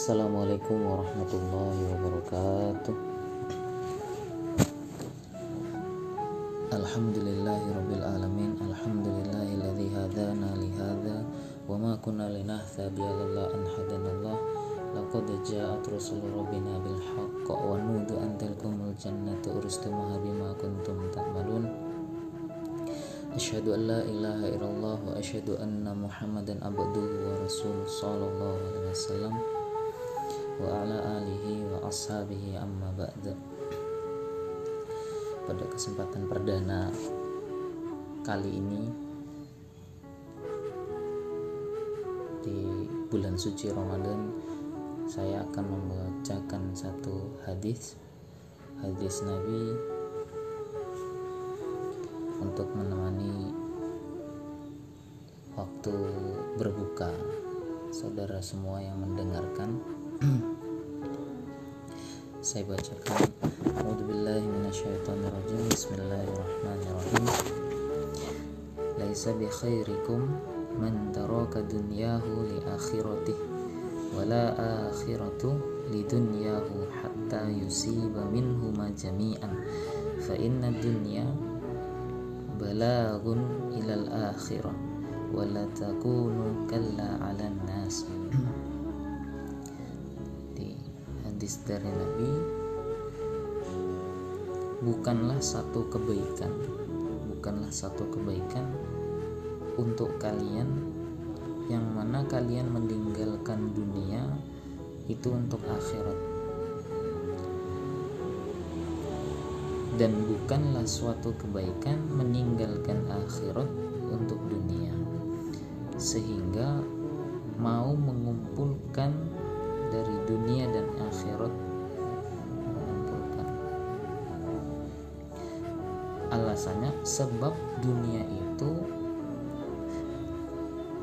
Assalamualaikum warahmatullahi wabarakatuh. Alhamdulillahi rabbil alamin. Alhamdulillahilladzi hadana lihada Wa ma kunna linahtadiya lalla an hadanallah Laqad ja'at rasul rabbina bil haqq Wa nudu an tilkumul jannatu uristumuha bima kuntum ta'malun. Asyhadu an la ilaha illallah wa asyhadu anna Muhammadan abduhu wa rasuluh sallallahu alaihi wasallam wa alihi wa ashabihi amma ba'da pada kesempatan perdana kali ini di bulan suci Ramadan saya akan membacakan satu hadis hadis Nabi untuk menemani waktu berbuka. Saudara semua yang mendengarkan saya bacakan. A'udzubillahi Bismillahirrahmanirrahim. Laisa bi man taraka dunyahu li akhiratih wala akhiratu li dunyahu hatta yusiba minhuma jami'an. Fa inna dunya balagun ilal akhirah wala takunu kalla hadis dari Nabi bukanlah satu kebaikan. Bukanlah satu kebaikan untuk kalian yang mana kalian meninggalkan dunia itu untuk akhirat. Dan bukanlah suatu kebaikan meninggalkan akhirat untuk dunia. Sehingga mau mengumpulkan dari dunia dan mengumpulkan alasannya sebab dunia itu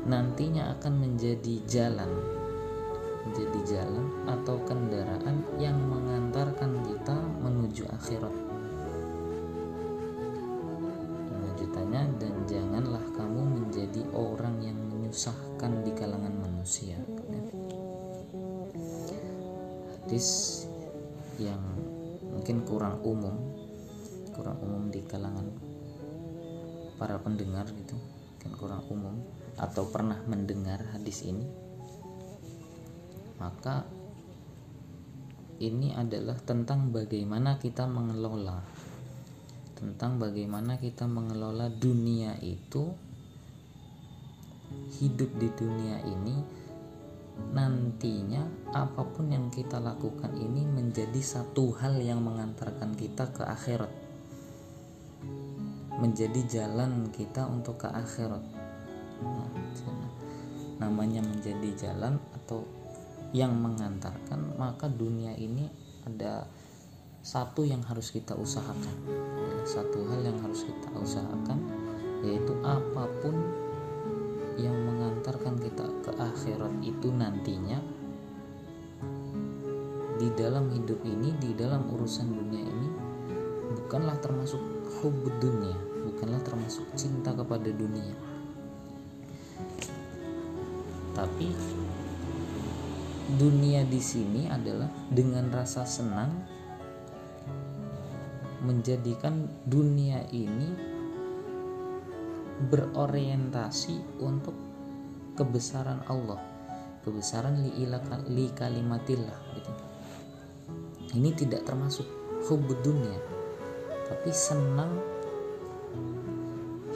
nantinya akan menjadi jalan menjadi jalan atau kendaraan yang kalangan para pendengar gitu mungkin kurang umum atau pernah mendengar hadis ini maka ini adalah tentang bagaimana kita mengelola. Tentang bagaimana kita mengelola dunia itu hidup di dunia ini nantinya apa pun yang kita lakukan ini menjadi satu hal yang mengantarkan kita ke akhirat menjadi jalan kita untuk ke akhirat. Nah, namanya menjadi jalan atau yang mengantarkan maka dunia ini ada satu yang harus kita usahakan. Satu hal yang harus kita usahakan yaitu apa pun yang mengantarkan kita ke akhirat itu nantinya di dalam hidup ini di dalam urusan dunia ini bukanlah termasuk hubud dunia bukanlah termasuk cinta kepada dunia tapi dunia di sini adalah dengan rasa senang menjadikan dunia ini berorientasi untuk kebesaran Allah kebesaran li, li kalimatillah gitu. ini tidak termasuk hubud dunia tapi senang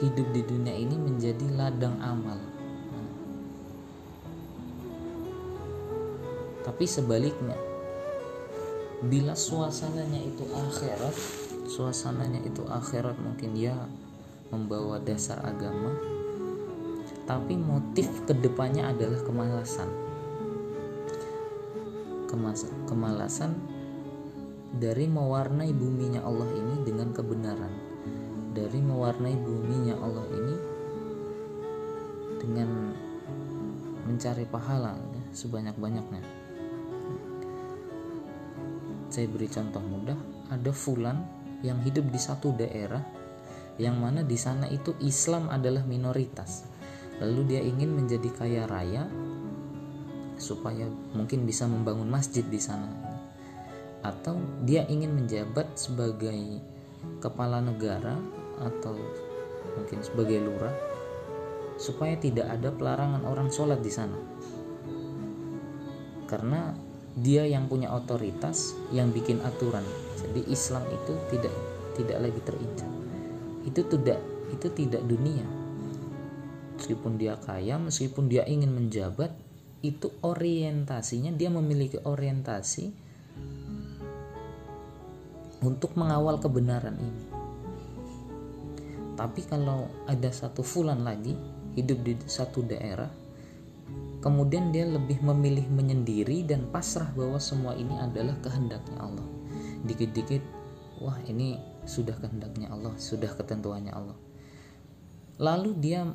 hidup di dunia ini menjadi ladang amal. Tapi sebaliknya bila suasananya itu akhirat suasananya itu akhirat mungkin dia membawa dasar agama tapi motif ke depannya adalah kemalasan. Kemalasan dari mewarnai buminya Allah ini dengan kebenaran dari mewarnai buminya Allah ini dengan mencari pahala ya, sebanyak-banyaknya. Saya beri contoh mudah. Ada fulan yang hidup di satu daerah yang mana di sana itu Islam adalah minoritas. Lalu dia ingin menjadi kaya raya supaya mungkin bisa membangun masjid di sana. Atau dia ingin menjabat sebagai kepala negara atau mungkin sebagai lurah supaya tidak ada pelarangan orang sholat di sana. Karena dia yang punya otoritas yang bikin aturan. Jadi Islam itu tidak tidak lagi terinjak. Itu tidak itu tidak dunia. Meskipun dia kaya meskipun dia ingin menjabat itu orientasinya dia memiliki orientasi untuk mengawal kebenaran ini tapi kalau ada satu fulan lagi hidup di satu daerah kemudian dia lebih memilih menyendiri dan pasrah bahwa semua ini adalah kehendaknya Allah. Dikit-dikit wah ini sudah kehendaknya Allah sudah ketentuannya Allah. Lalu dia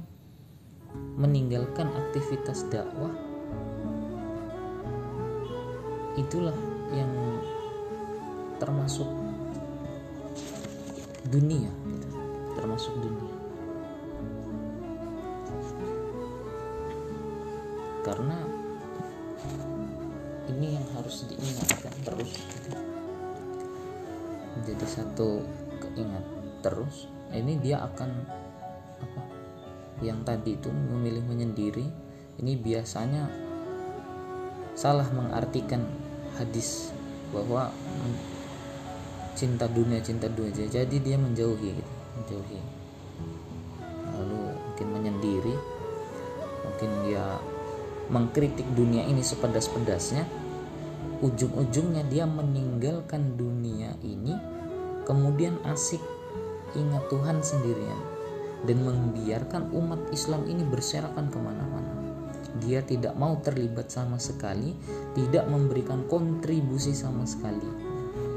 meninggalkan aktivitas dakwah. Itulah yang termasuk dunia. gitu. Termasuk dunia karena ini yang harus diingatkan terus. Jadi satu keingat terus ini dia akan apa? Yang tadi itu memilih menyendiri ini biasanya salah mengartikan hadis bahwa cinta dunia cinta dunia. Jadi dia menjauhi gitu menjauhi. Lalu mungkin menyendiri. Mungkin dia mengkritik dunia ini sepedas-pedasnya. Ujung-ujungnya dia meninggalkan dunia ini kemudian asik ingat Tuhan sendirian dan membiarkan umat Islam ini berserakan ke mana-mana. Dia tidak mau terlibat sama sekali tidak memberikan kontribusi sama sekali.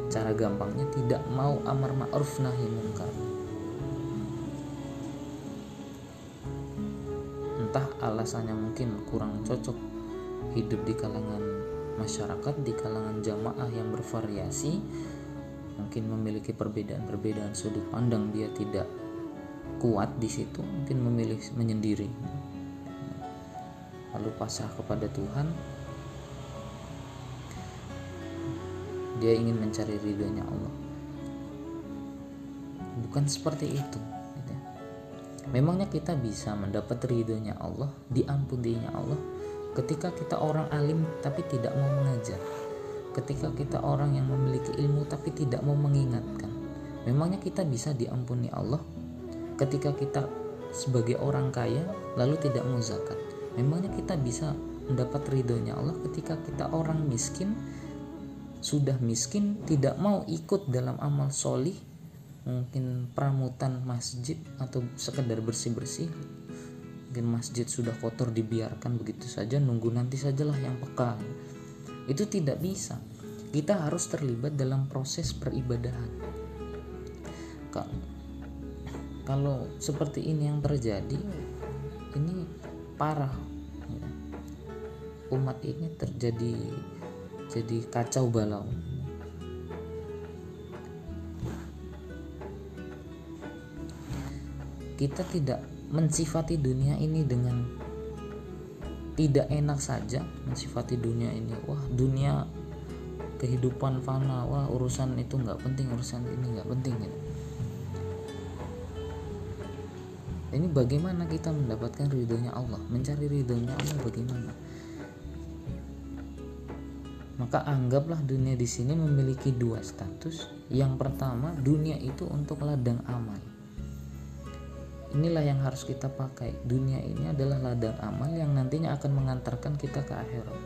Cara gampangnya tidak mau amar ma'ruf nahi munkar entah alasannya mungkin kurang cocok hidup di kalangan masyarakat di kalangan jamaah yang bervariasi mungkin memiliki perbedaan-perbedaan sudut pandang dia tidak kuat di situ mungkin memilih menyendiri. Lalu pasrah kepada Tuhan. Dia ingin mencari ridhonya Allah. Bukan seperti itu Memangnya kita bisa mendapat ridhonya Allah, diampuninya Allah ketika kita orang alim tapi tidak mau mengajar. Ketika kita orang yang memiliki ilmu tapi tidak mau mengingatkan. Memangnya kita bisa diampuni Allah ketika kita sebagai orang kaya lalu tidak mau zakat. Memangnya kita bisa mendapat ridhonya Allah ketika kita orang miskin sudah miskin tidak mau ikut dalam amal solih mungkin pramutan masjid atau sekedar bersih-bersih. Mungkin masjid sudah kotor dibiarkan begitu saja nunggu nanti sajalah yang peka. Itu tidak bisa. Kita harus terlibat dalam proses peribadahan. Kalau seperti ini yang terjadi ini parah. Umat ini terjadi jadi kacau balau kita tidak mensifati dunia ini dengan tidak enak saja mensifati dunia ini. Wah dunia kehidupan fana wah urusan itu nggak penting urusan ini nggak penting gitu. ini bagaimana kita mendapatkan ridhonya Allah? Mencari ridhonya Allah bagaimana? Maka anggaplah dunia di sini memiliki dua status. Yang pertama dunia itu untuk ladang amal inilah yang harus kita pakai. Dunia ini adalah ladang amal yang nantinya akan mengantarkan kita ke akhirat.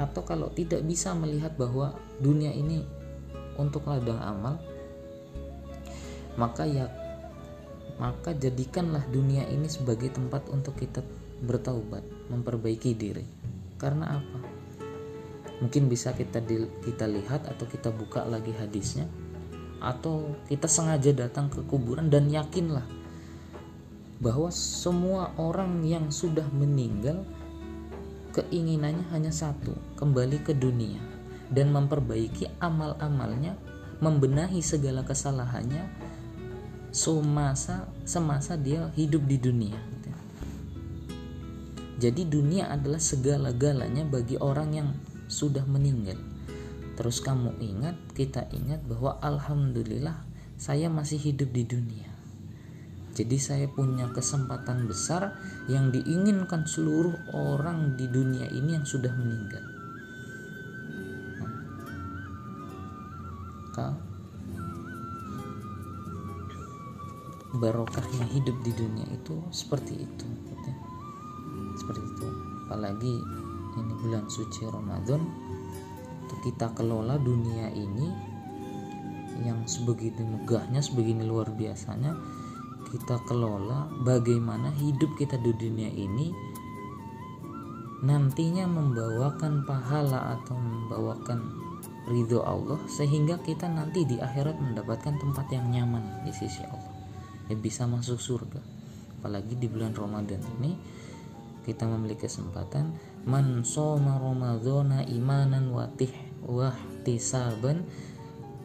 Atau kalau tidak bisa melihat bahwa dunia ini untuk ladang amal maka ya maka jadikanlah dunia ini sebagai tempat untuk kita bertaubat memperbaiki diri. Karena apa? Mungkin bisa kita kita lihat atau kita buka lagi hadisnya atau kita sengaja datang ke kuburan dan yakinlah bahwa semua orang yang sudah meninggal keinginannya hanya satu, kembali ke dunia. Dan memperbaiki amal-amalnya, membenahi segala kesalahannya semasa semasa dia hidup di dunia. jadi dunia adalah segala-galanya bagi orang yang sudah meninggal. Terus kamu ingat kita ingat bahwa alhamdulillah saya masih hidup di dunia jadi saya punya kesempatan besar yang diinginkan seluruh orang di dunia ini yang sudah meninggal. Nah, barokahnya hidup di dunia itu seperti itu. Gitu. Seperti itu. Apalagi ini bulan suci Ramadan kita kelola dunia ini yang sebegitu megahnya, sebegini luar biasanya kita kelola bagaimana hidup kita di dunia ini nantinya membawakan pahala atau membawakan ridho Allah sehingga kita nanti di akhirat mendapatkan tempat yang nyaman di sisi Allah. Ya bisa masuk surga. Apalagi di bulan Ramadan ini kita memiliki kesempatan man soma ramadhana imanan watih wahtisaban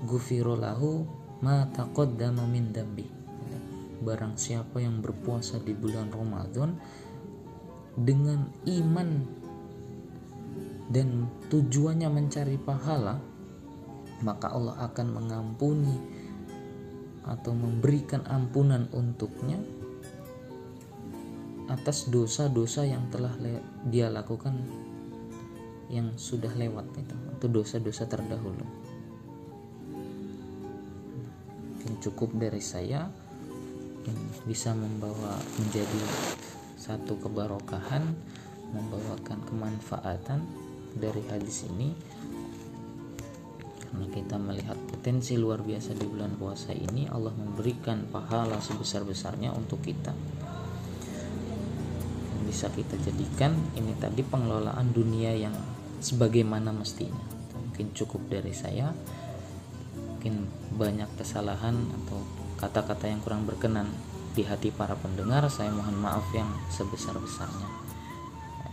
gufirolahu ma taqaddama min dambi barang siapa yang berpuasa di bulan Ramadan dengan iman dan tujuannya mencari pahala maka Allah akan mengampuni atau memberikan ampunan untuknya atas dosa-dosa yang telah dia lakukan yang sudah lewat itu atau dosa-dosa terdahulu. Mungkin cukup dari saya bisa membawa menjadi satu kebarokahan membawakan kemanfaatan dari hadis ini. Karena kita melihat potensi luar biasa di bulan puasa ini Allah memberikan pahala sebesar-besarnya untuk kita. Yang bisa kita jadikan ini tadi pengelolaan dunia yang sebagaimana mestinya. Mungkin cukup dari saya mungkin banyak kesalahan atau kata-kata yang kurang berkenan. Di hati para pendengar saya mohon maaf yang sebesar-besarnya.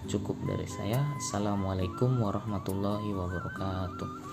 Cukup dari saya. Assalamualaikum warahmatullahi wabarakatuh